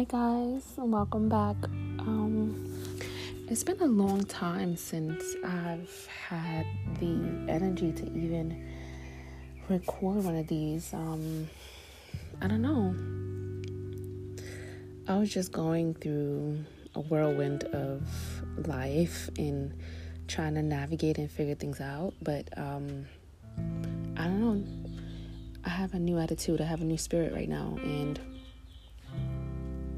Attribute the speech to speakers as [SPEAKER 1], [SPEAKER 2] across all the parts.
[SPEAKER 1] Hi, guys, and welcome back. Um, it's been a long time since I've had the energy to even record one of these. Um, I don't know. I was just going through a whirlwind of life and trying to navigate and figure things out, but um, I don't know. I have a new attitude, I have a new spirit right now, and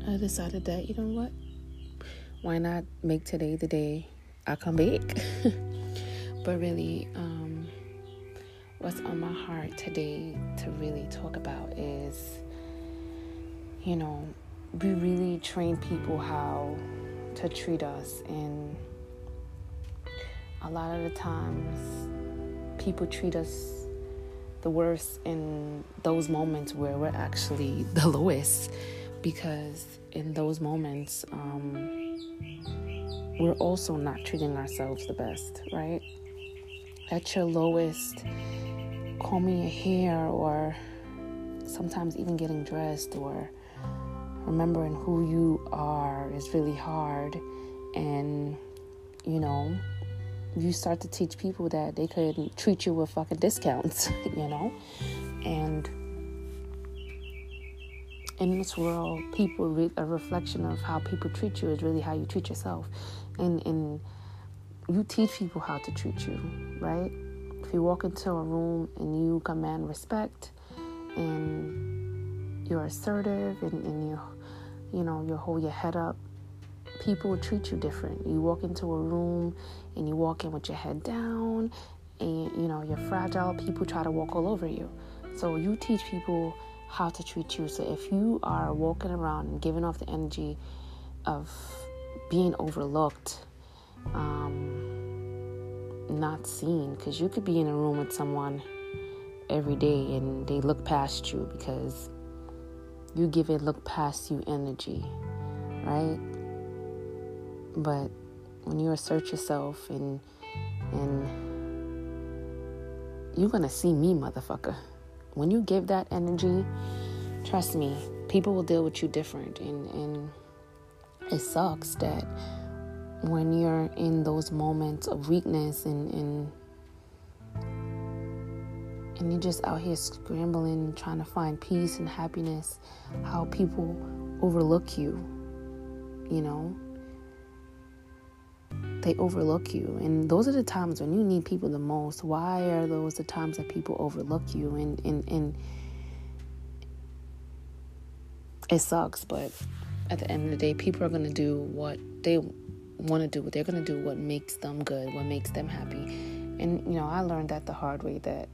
[SPEAKER 1] I decided that, you know what? Why not make today the day I come back? but really, um, what's on my heart today to really talk about is, you know, we really train people how to treat us, and a lot of the times, people treat us the worst in those moments where we're actually the lowest because in those moments, um, we're also not treating ourselves the best, right? At your lowest, combing your hair, or sometimes even getting dressed, or remembering who you are is really hard. And, you know, you start to teach people that they could treat you with fucking discounts, you know? And in this world, people re- a reflection of how people treat you is really how you treat yourself, and and you teach people how to treat you, right? If you walk into a room and you command respect, and you're assertive, and, and you you know you hold your head up, people will treat you different. You walk into a room and you walk in with your head down, and you know you're fragile. People try to walk all over you. So you teach people how to treat you. So if you are walking around and giving off the energy of being overlooked, um, not seen, because you could be in a room with someone every day and they look past you because you give it look past you energy, right? But when you assert yourself and and you're gonna see me, motherfucker when you give that energy, trust me, people will deal with you different. And, and it sucks that when you're in those moments of weakness and, and and you're just out here scrambling, trying to find peace and happiness, how people overlook you, you know, they overlook you. And those are the times when you need people the most. Why are those the times that people overlook you? And, and, and it sucks, but at the end of the day, people are going to do what they want to do. They're going to do what makes them good, what makes them happy. And, you know, I learned that the hard way that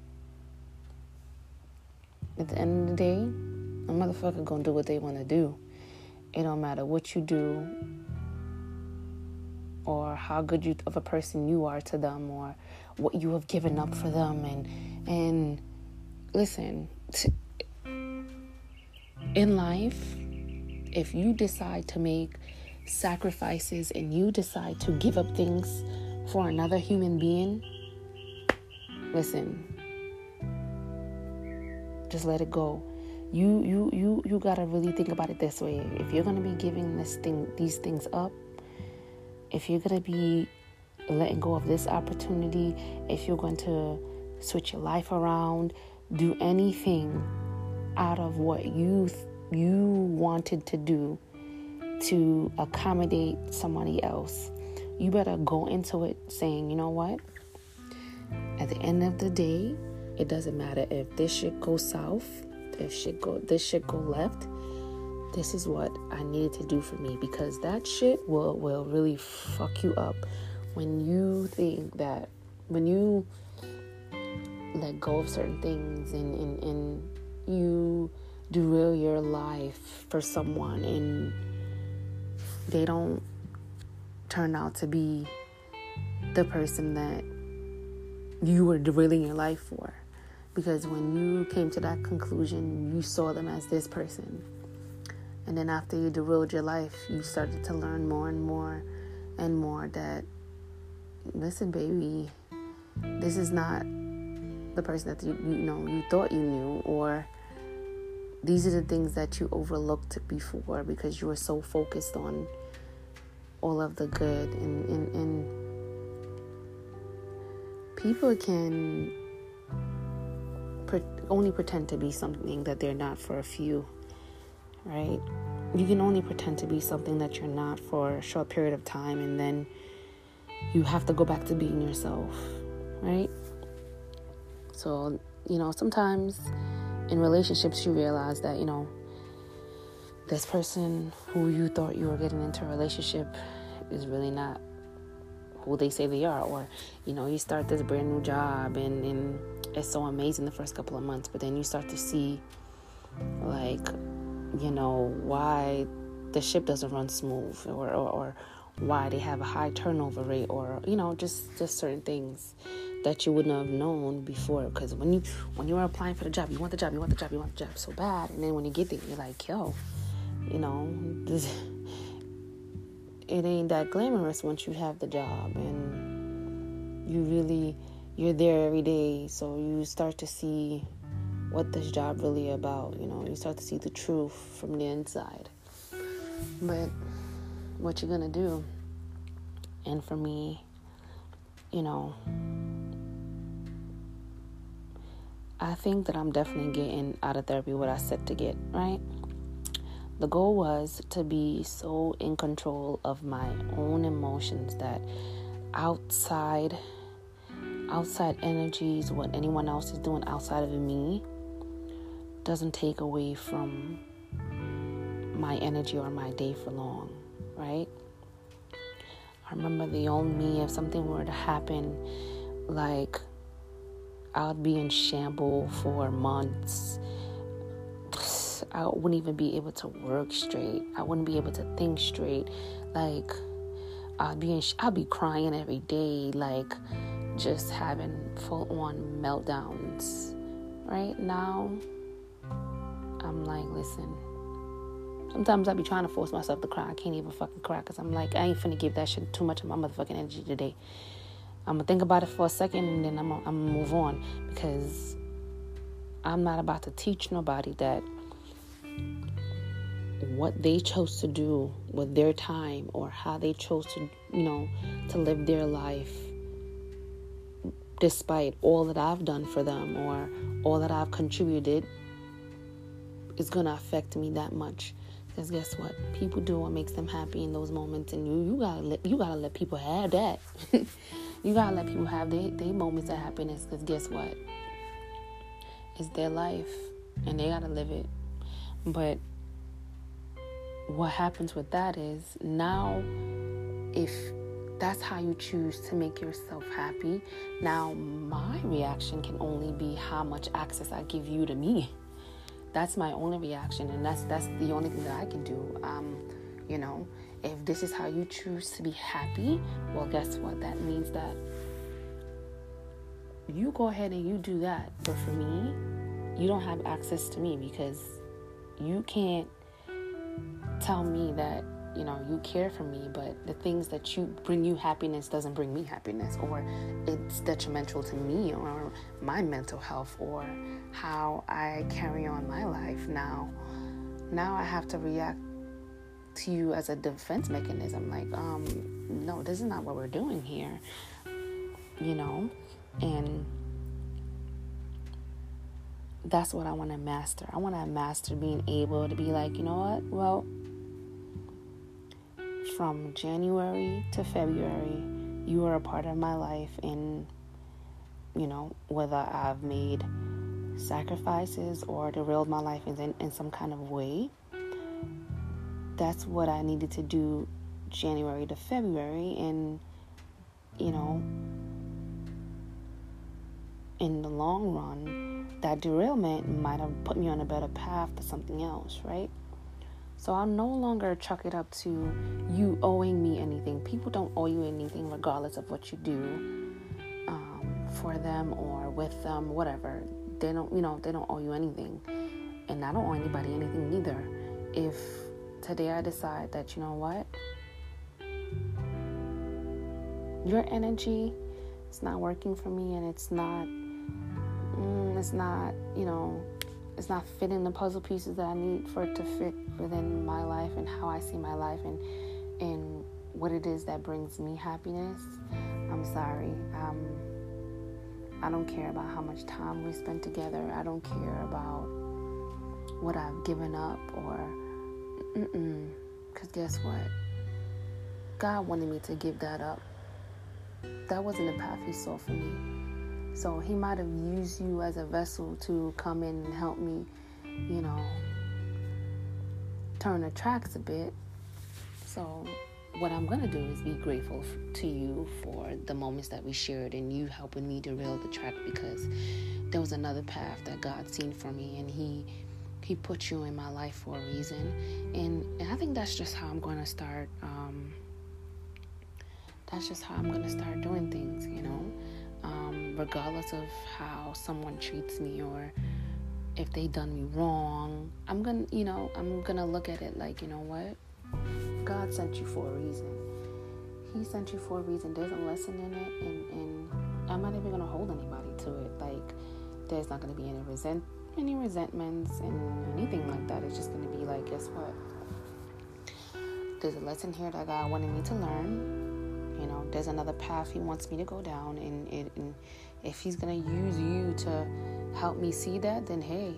[SPEAKER 1] at the end of the day, a motherfucker going to do what they want to do. It don't matter what you do, or how good you, of a person you are to them or what you have given up for them. And and listen t- in life if you decide to make sacrifices and you decide to give up things for another human being listen just let it go. You you you you got to really think about it this way. If you're going to be giving this thing these things up if you're going to be letting go of this opportunity, if you're going to switch your life around, do anything out of what you you wanted to do to accommodate somebody else, you better go into it saying, you know what? At the end of the day, it doesn't matter if this shit goes south, if shit go this shit go left this is what I needed to do for me because that shit will will really fuck you up when you think that when you let go of certain things and, and, and you derail your life for someone and they don't turn out to be the person that you were derailing your life for. Because when you came to that conclusion you saw them as this person and then after you derailed your life, you started to learn more and more and more that, listen, baby, this is not the person that you, you know you thought you knew, or these are the things that you overlooked before because you were so focused on all of the good. And, and, and people can pre- only pretend to be something that they're not for a few right? You can only pretend to be something that you're not for a short period of time and then you have to go back to being yourself right? So you know sometimes in relationships you realize that you know this person who you thought you were getting into a relationship is really not who they say they are. Or you know you start this brand new job and, and it's so amazing the first couple of months but then you start to see like you know why the ship doesn't run smooth or, or, or why they have a high turnover rate or you know just just certain things that you wouldn't have known before. Because when you when you are applying for the job you want the job you want the job you want the job so bad. And then when you get there you're like yo you know this it ain't that glamorous once you have the job and you really you're there every day. So you start to see what this job really about you know you start to see the truth from the inside but what you're gonna do and for me you know I think that I'm definitely getting out of therapy what I set to get, right? The goal was to be so in control of my own emotions that outside outside energies, what anyone else is doing outside of me doesn't take away from my energy or my day for long, right? I remember the old me if something were to happen like I would be in shambles for months. I wouldn't even be able to work straight. I wouldn't be able to think straight. Like I'd be in, I'd be crying every day, like just having full on meltdowns. Right now, I'm like, listen. Sometimes I be trying to force myself to cry. I can't even fucking cry because I'm like, I ain't finna give that shit too much of my motherfucking energy today. I'm gonna think about it for a second and then I'm gonna, I'm gonna move on because I'm not about to teach nobody that what they chose to do with their time or how they chose to, you know, to live their life despite all that I've done for them or all that I've contributed is gonna affect me that much. Because guess what? People do what makes them happy in those moments, and you you gotta let you gotta let people have that. You gotta let people have their, their moments of happiness because guess what? It's their life and they gotta live it. But what happens with that is now, if that's how you choose to make yourself happy, now my reaction can only be how much access I give you to me. That's my only reaction, and that's that's the only thing that I can do. Um, you know, if this is how you choose to be happy, well, guess what? That means that you go ahead and you do that. But for me, you don't have access to me because you can't tell me that you know you care for me but the things that you bring you happiness doesn't bring me happiness or it's detrimental to me or my mental health or how i carry on my life now now i have to react to you as a defense mechanism like um no this is not what we're doing here you know and that's what I want to master. I want to master being able to be like, you know what? Well, from January to February, you are a part of my life and you know, whether I've made sacrifices or derailed my life in, in some kind of way that's what I needed to do January to February. And, you know, in the long run, that derailment might have put me on a better path to something else, right? So I'll no longer chuck it up to you owing me anything. People don't owe you anything, regardless of what you do um, for them or with them, whatever. They don't, you know, they don't owe you anything, and I don't owe anybody anything either. If today I decide that, you know what? Your energy is not working for me and it's not, mm, it's not, you know, it's not fitting the puzzle pieces that I need for it to fit within my life and how I see my life and and what it is that brings me happiness, I'm sorry. Um, I don't care about how much time we spend together. I don't care about what I've given up or mm Cause guess what? God wanted me to give that up. That wasn't the path He saw for me. So He might have used you as a vessel to come in and help me, you know, turn the tracks a bit. So what I'm going to do is be grateful to you for the moments that we shared and you helping me derail the track because there was another path that God seen for me and he he put you in my life for a reason and, and I think that's just how I'm going to start um, that's just how I'm going to start doing things you know um, regardless of how someone treats me or if they done me wrong I'm gonna you know I'm gonna look at it like you know what God sent you for a reason. He sent you for a reason. There's a lesson in it, and, and I'm not even gonna hold anybody to it. Like, there's not gonna be any resent, any resentments, and anything like that. It's just gonna be like, guess what? There's a lesson here that God wanted me to learn. You know, there's another path He wants me to go down, and, and, if He's gonna use you to help me see that, then hey,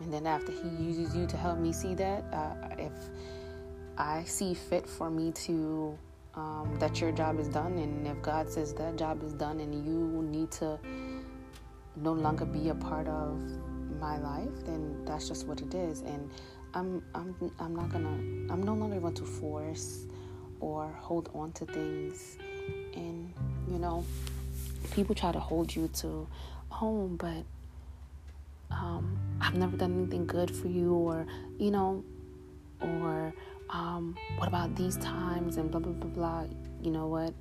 [SPEAKER 1] and then after he uses you to help me see that, uh, if I see fit for me to um, that your job is done, and if God says that job is done, and you need to no longer be a part of my life, then that's just what it is. And I'm I'm I'm not gonna I'm no longer going to force or hold on to things. And you know, people try to hold you to home, but um, I've never done anything good for you, or, you know, or um, what about these times and blah, blah, blah, blah. You know what?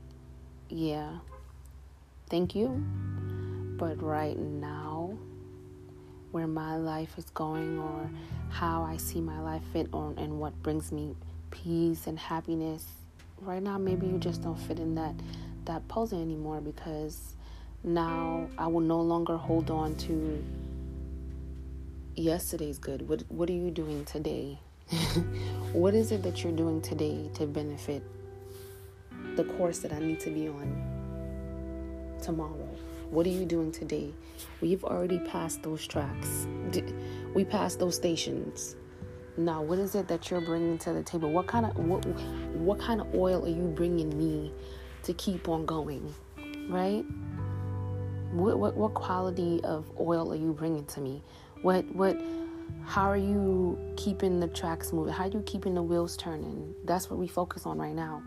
[SPEAKER 1] Yeah. Thank you. But right now, where my life is going, or how I see my life fit on, and what brings me peace and happiness, right now, maybe you just don't fit in that, that puzzle anymore because now I will no longer hold on to yesterday's good. What what are you doing today? what is it that you're doing today to benefit the course that I need to be on tomorrow? What are you doing today? We've already passed those tracks. We passed those stations. Now, what is it that you're bringing to the table? What kind of what what kind of oil are you bringing me to keep on going? Right? What what what quality of oil are you bringing to me? What what how are you keeping the tracks moving? How are you keeping the wheels turning? That's what we focus on right now.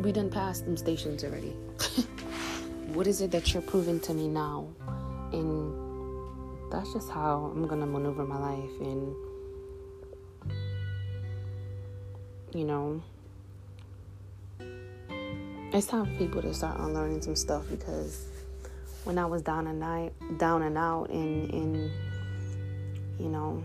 [SPEAKER 1] We done passed them stations already. what is it that you're proving to me now? And that's just how I'm gonna maneuver my life and you know it's time for people to start unlearning some stuff because when I was down and out down and out and and you know,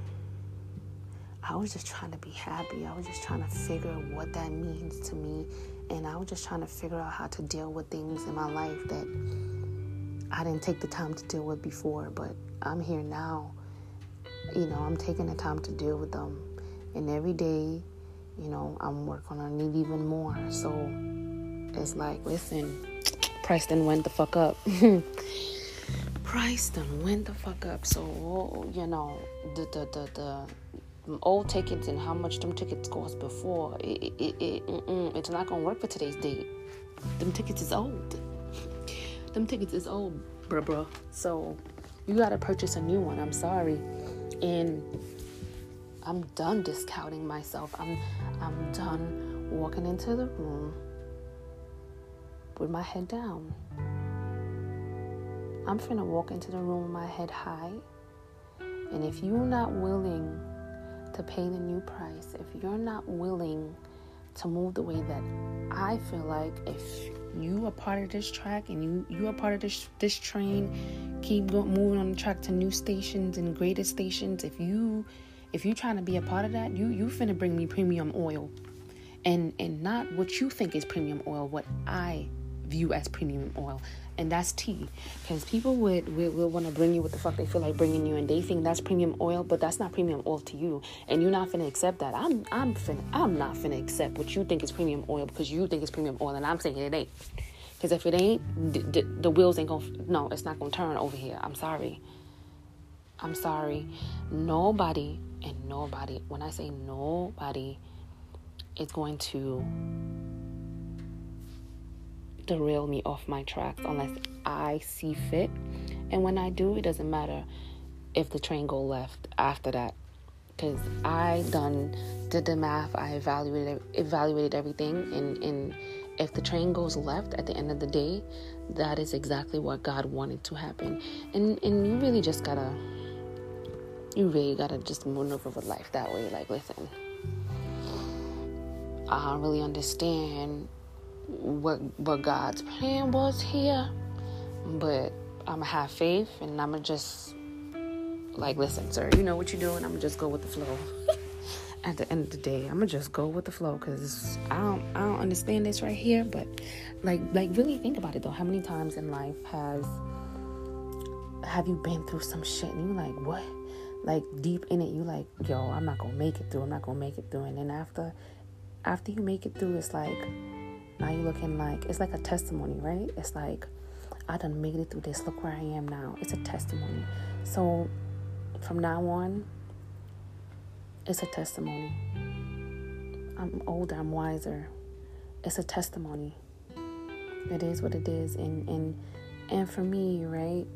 [SPEAKER 1] I was just trying to be happy. I was just trying to figure what that means to me. And I was just trying to figure out how to deal with things in my life that I didn't take the time to deal with before. But I'm here now. You know, I'm taking the time to deal with them. And every day, you know, I'm working on it even more. So it's like, listen, Preston went the fuck up. price done went the fuck up. So you know the the the, the old tickets and how much them tickets cost before it, it, it, it's not gonna work for today's date. Them tickets is old. them tickets is old, bruh, bruh. So you gotta purchase a new one. I'm sorry, and I'm done discounting myself. I'm I'm done walking into the room with my head down. I'm finna walk into the room with my head high. And if you're not willing to pay the new price, if you're not willing to move the way that I feel like if you are part of this track and you you are part of this this train, keep going, moving on the track to new stations and greater stations. If you if you're trying to be a part of that, you you finna bring me premium oil, and and not what you think is premium oil, what I view as premium oil. And that's tea. Because people would will, will want to bring you what the fuck they feel like bringing you and they think that's premium oil but that's not premium oil to you. And you're not finna accept that. I'm i'm finna i'm not finna accept what you think is premium oil because you think it's premium oil and i'm saying it ain't. Because if it ain't the, the, the wheels ain't gonna no it's not gonna turn over here. I'm sorry. I'm sorry. Nobody and nobody when i say nobody is going to derail me off my tracks unless I see fit. And when I do, it doesn't matter if the train go left after that. Cause I done did the math, I evaluated evaluated everything and, and if the train goes left at the end of the day, that is exactly what God wanted to happen. And and you really just gotta you really gotta just maneuver with life that way. Like listen. I don't really understand what what God's plan was here, but I'ma have faith and I'ma just like listen, sir, you know what you're doing. I'ma just go with the flow. At the end of the day, I'ma just go with the flow because I don't I don't understand this right here. But like like really think about it though. How many times in life has have you been through some shit and you're like what? Like deep in it, you like yo, I'm not gonna make it through. I'm not gonna make it through. And then after after you make it through, it's like now you're looking like it's like a testimony, right? It's like I done made it through this. Look where I am now. It's a testimony. So from now on, it's a testimony. I'm older, I'm wiser. It's a testimony. It is what it is. And and and for me, right?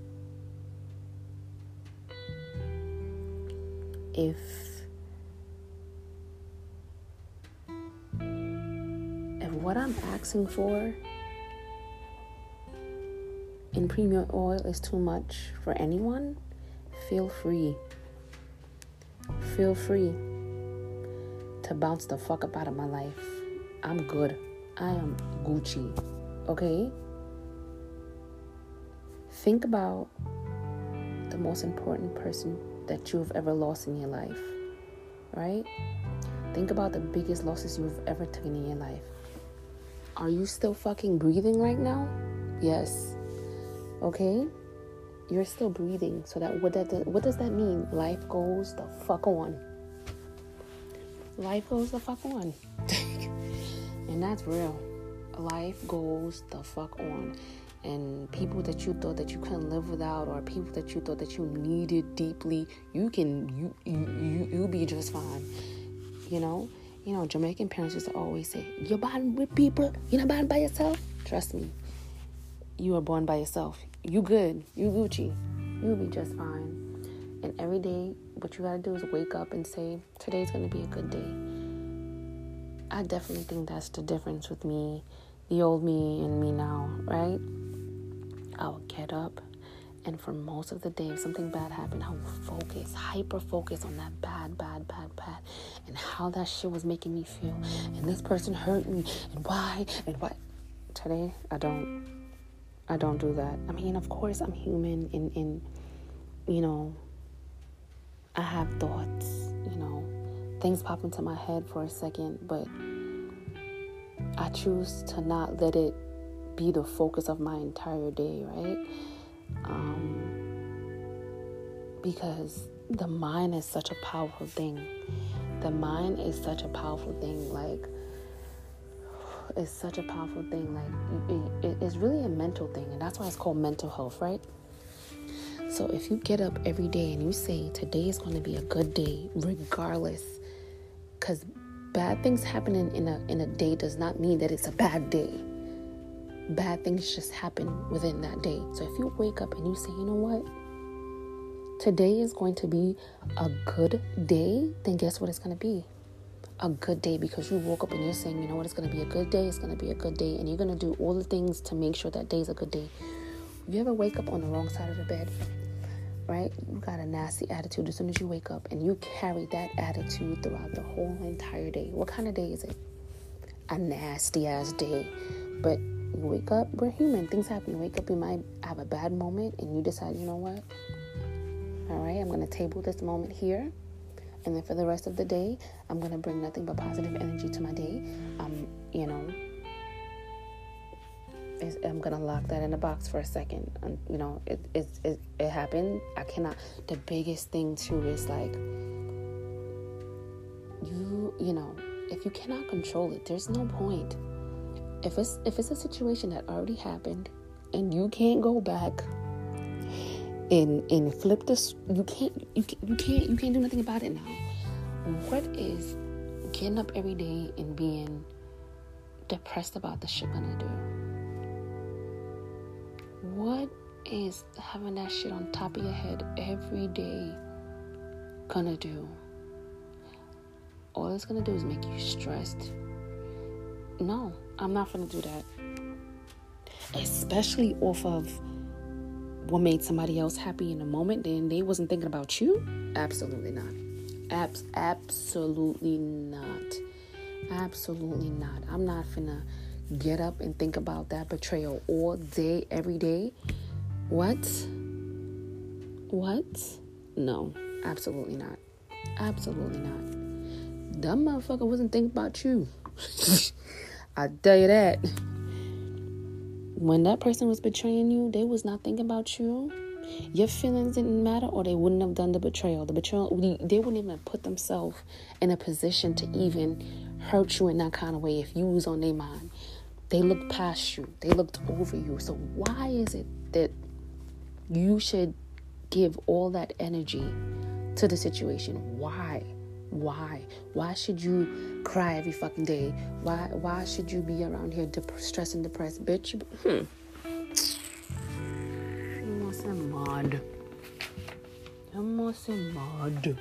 [SPEAKER 1] If if what I'm asking for in premium oil is too much for anyone, feel free. Feel free to bounce the fuck up out of my life. I'm good. I am Gucci. Okay? Think about the most important person that you've ever lost in your life, right? Think about the biggest losses you've ever taken in your life. Are you still fucking breathing right now? Yes. Okay? You're still breathing. So that what that what does that mean? Life goes the fuck on. Life goes the fuck on. and that's real. Life goes the fuck on. And people that you thought that you couldn't live without, or people that you thought that you needed deeply, you can you you you you'll be just fine. You know? You know, Jamaican parents used to always say, You're born with people, you're not born by yourself. Trust me, you are born by yourself. You good, you Gucci, you'll be just fine. And every day, what you gotta do is wake up and say, Today's gonna be a good day. I definitely think that's the difference with me, the old me, and me now, right? I'll get up and for most of the day, if something bad happened, I would focus, hyper focus on that bad, bad, bad, bad, and how that shit was making me feel. And this person hurt me, and why, and what. Today, I don't, I don't do that. I mean, of course, I'm human, and, and you know, I have thoughts, you know, things pop into my head for a second, but I choose to not let it be the focus of my entire day, right? Um, because the mind is such a powerful thing. The mind is such a powerful thing. Like, it's such a powerful thing. Like, it, it's really a mental thing, and that's why it's called mental health, right? So, if you get up every day and you say, Today is going to be a good day, regardless, because bad things happening in a, in a day does not mean that it's a bad day bad things just happen within that day. So if you wake up and you say, you know what? Today is going to be a good day, then guess what it's going to be? A good day because you woke up and you're saying, you know what, it's going to be a good day, it's going to be a good day, and you're going to do all the things to make sure that day is a good day. If you ever wake up on the wrong side of the bed? Right? You got a nasty attitude as soon as you wake up, and you carry that attitude throughout the whole entire day. What kind of day is it? A nasty ass day. But you wake up, we're human, things happen. You wake up, you might have a bad moment, and you decide, you know what? All right, I'm going to table this moment here. And then for the rest of the day, I'm going to bring nothing but positive energy to my day. Um, you know, I'm gonna lock that in the box for a second. And you know, it it it, it happened. I cannot. The biggest thing too is like you you know if you cannot control it, there's no point. If it's if it's a situation that already happened and you can't go back and and flip this, you can't you can't you can't you can't do nothing about it now. What is getting up every day and being depressed about the shit gonna do? What is having that shit on top of your head every day gonna do? All it's gonna do is make you stressed. No, I'm not gonna do that. Especially off of what made somebody else happy in a moment, then they wasn't thinking about you. Absolutely not. Abs- absolutely not. Absolutely not. I'm not gonna get up and think about that betrayal all day, every day. What? What? No, absolutely not. Absolutely not. That motherfucker wasn't thinking about you. I tell you that. When that person was betraying you, they was not thinking about you. Your feelings didn't matter, or they wouldn't have done the betrayal. The betrayal, they wouldn't even put themselves in a position to even hurt you in that kind of way if you was on their mind. They looked past you, they looked over you. So, why is it that you should give all that energy to the situation? Why? Why? Why should you cry every fucking day? Why? Why should you be around here dep- stressed and depressed, bitch? Hmm. Mad. You must mad.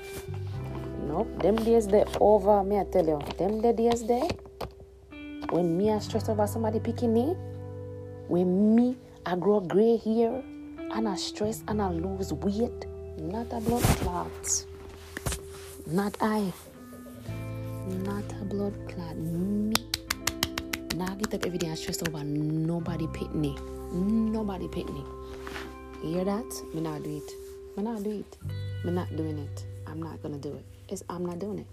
[SPEAKER 1] Nope, them days they over. Me I tell you, them the days there. When me I stress over somebody picking me, when me I grow gray hair and I stress and I lose weight, not a blood clot. Not I. Not a blood clot. Me. Now I get up every day and stress over nobody pit me. Nobody pit me. You hear that? Me not do it. Me not do it. Me not doing it. I'm not gonna do it. It's I'm not doing it.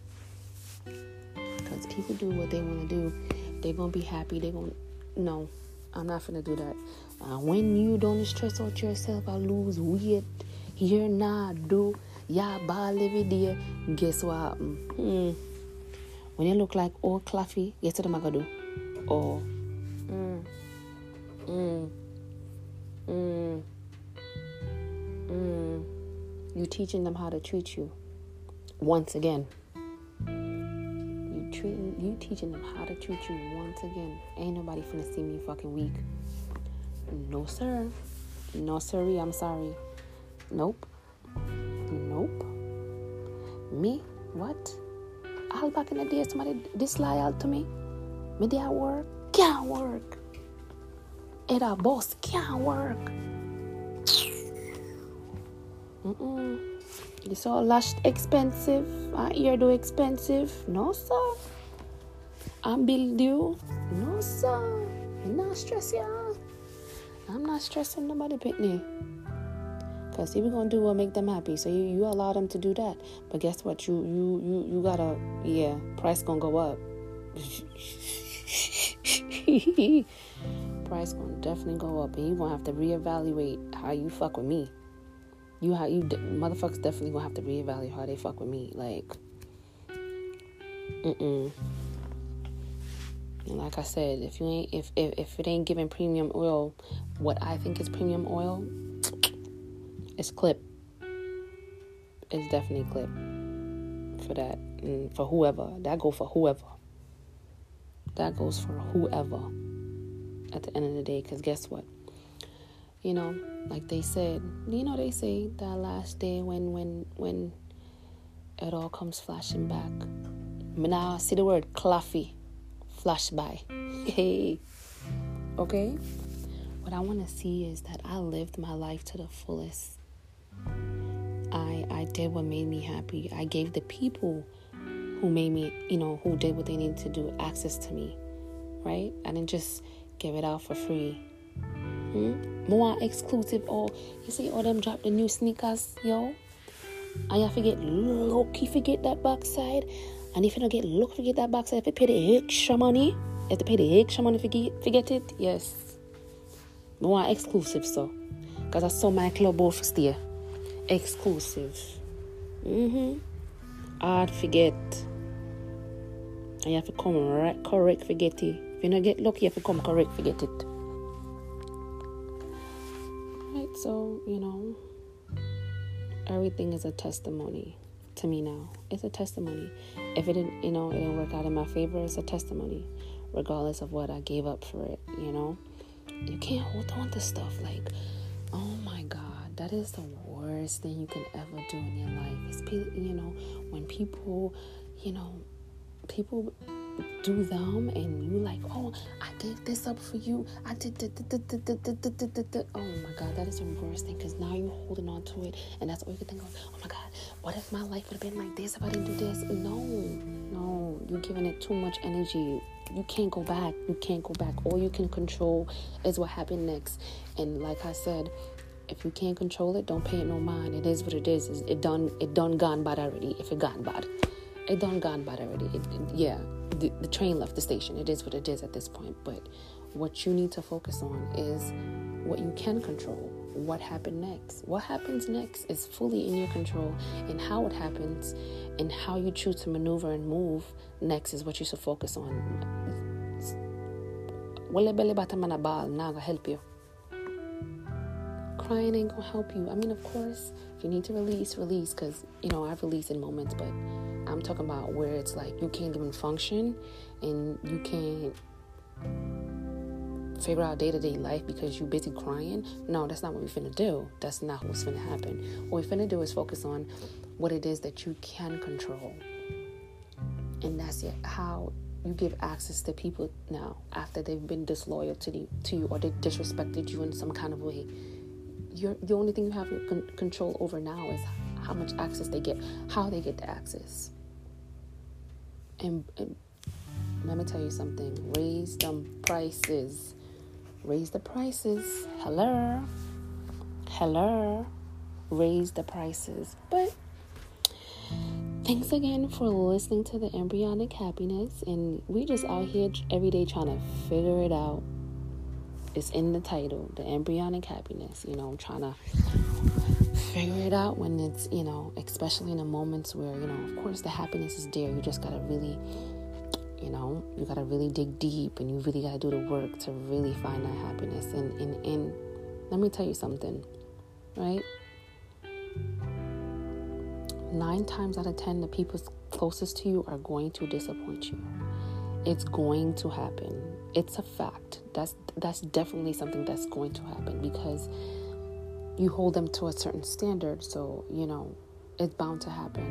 [SPEAKER 1] Because people do what they wanna do. They're gonna be happy. They're gonna no. I'm not gonna do that. Uh, when you don't stress out yourself, I lose weight. Here now do yeah, ball every day. Guess what happen? Hmm. When you look like old Claffy, guess what I'm gonna do? Oh. Mm. Mm. Mm. Mm. You teaching them how to treat you. Once again. You treating you teaching them how to treat you once again. Ain't nobody finna see me fucking weak. No sir. No sirree, I'm sorry. Nope. Nope. Me? What? All back in the day, somebody disloyal to me. Me work? Can't work. It a boss can't work. Mm-mm. This all lash expensive. I ear do expensive. No, sir. I'm build you. No, sir. I'm not stressing. I'm not stressing nobody, Pitney. Cause see, we're gonna do what make them happy. So you, you allow them to do that. But guess what? You you you you gotta yeah, price gonna go up. price gonna definitely go up, and you gonna have to reevaluate how you fuck with me. You how you motherfuckers definitely gonna have to reevaluate how they fuck with me. Like, mm mm. Like I said, if you ain't if, if if it ain't giving premium oil, what I think is premium oil, it's clip. It's definitely clip for that and for whoever. That go for whoever. That goes for whoever. At the end of the day, because guess what? You know, like they said, you know, they say that last day when when when it all comes flashing back. Now I see the word claffy flash by. Hey, okay. What I want to see is that I lived my life to the fullest. I I did what made me happy. I gave the people who made me, you know, who did what they needed to do access to me, right? I didn't just give it out for free. Hmm? More exclusive. Or you see, all them drop the new sneakers, yo. And you forget lucky forget that backside. And if you don't get lucky forget that backside, if you pay the extra money, you have to pay the extra money forget, forget it. Yes. More exclusive, so. Because I saw my club both stay. Exclusive. Mm-hmm. Hard forget. You have to come right correct forget it. If you not get lucky, you have to come correct forget it. Right, so, you know, everything is a testimony to me now. It's a testimony. If it didn't, you know, it didn't work out in my favor, it's a testimony, regardless of what I gave up for it, you know. You can't hold on to stuff like, that is the worst thing you can ever do in your life. It's, you know, when people, you know, people do them and you like, oh, I gave this up for you. I did. Oh my God, that is the worst thing because now you're holding on to it, and that's all you can think of. Oh my God, what if my life would have been like this if I didn't do this? No, no, you're giving it too much energy. You can't go back. You can't go back. All you can control is what happened next. And like I said, if you can't control it, don't pay it no mind. It is what it is. It done. It done gone bad already. If it gone bad it done gone bad already. It, it, yeah, the, the train left the station. It is what it is at this point. But what you need to focus on is what you can control. What happened next? What happens next is fully in your control, and how it happens and how you choose to maneuver and move next is what you should focus on. Wale belly bottom and a ball, now gonna help you. Crying ain't gonna help you. I mean, of course, if you need to release, release, because you know I've released in moments, but I'm talking about where it's like you can't even function and you can't figure out day to day life because you're busy crying. No, that's not what we're finna do. That's not what's finna happen. What we're finna do is focus on what it is that you can control. And that's it. How you give access to people now after they've been disloyal to, the, to you or they disrespected you in some kind of way. You're, the only thing you have control over now is how much access they get, how they get the access. And, and let me tell you something raise them prices. Raise the prices. Hello. Hello. Raise the prices. But thanks again for listening to the embryonic happiness. And we just out here every day trying to figure it out. It's in the title, the embryonic happiness. You know, I'm trying to figure it out when it's, you know, especially in the moments where, you know, of course the happiness is there. You just got to really, you know, you got to really dig deep and you really got to do the work to really find that happiness. And, and, and let me tell you something, right? Nine times out of ten, the people closest to you are going to disappoint you. It's going to happen. It's a fact. That's that's definitely something that's going to happen because you hold them to a certain standard, so you know it's bound to happen.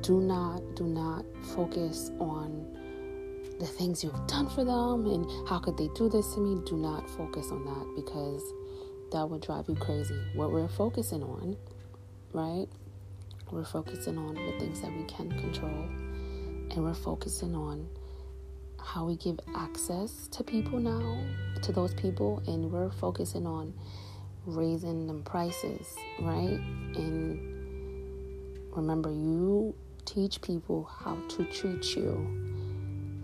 [SPEAKER 1] Do not, do not focus on the things you've done for them and how could they do this to me. Do not focus on that because that would drive you crazy. What we're focusing on, right? We're focusing on the things that we can control, and we're focusing on how we give access to people now, to those people, and we're focusing on raising them prices, right? And remember, you teach people how to treat you.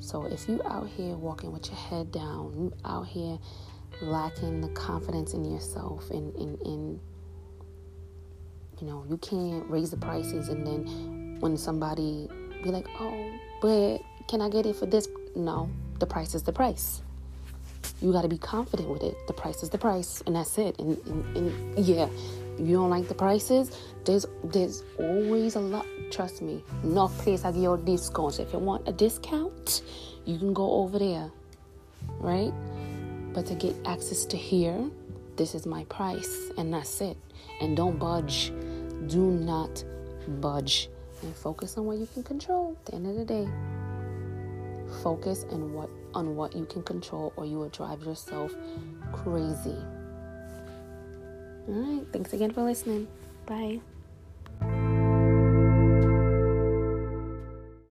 [SPEAKER 1] So if you out here walking with your head down, you out here lacking the confidence in yourself and, and, and you know, you can't raise the prices and then when somebody be like, oh, but can I get it for this? No, the price is the price you got to be confident with it. The price is the price, and that's it. And, and, and, yeah, you don't like the prices. There's there's always a lot. Trust me, no place I give you discounts. If you want a discount, you can go over there, right? But to get access to here, this is my price, and that's it. And don't budge. Do not budge, and focus on what you can control. At the end of the day focus and what on what you can control or you will drive yourself crazy. All right, thanks again for listening. Bye.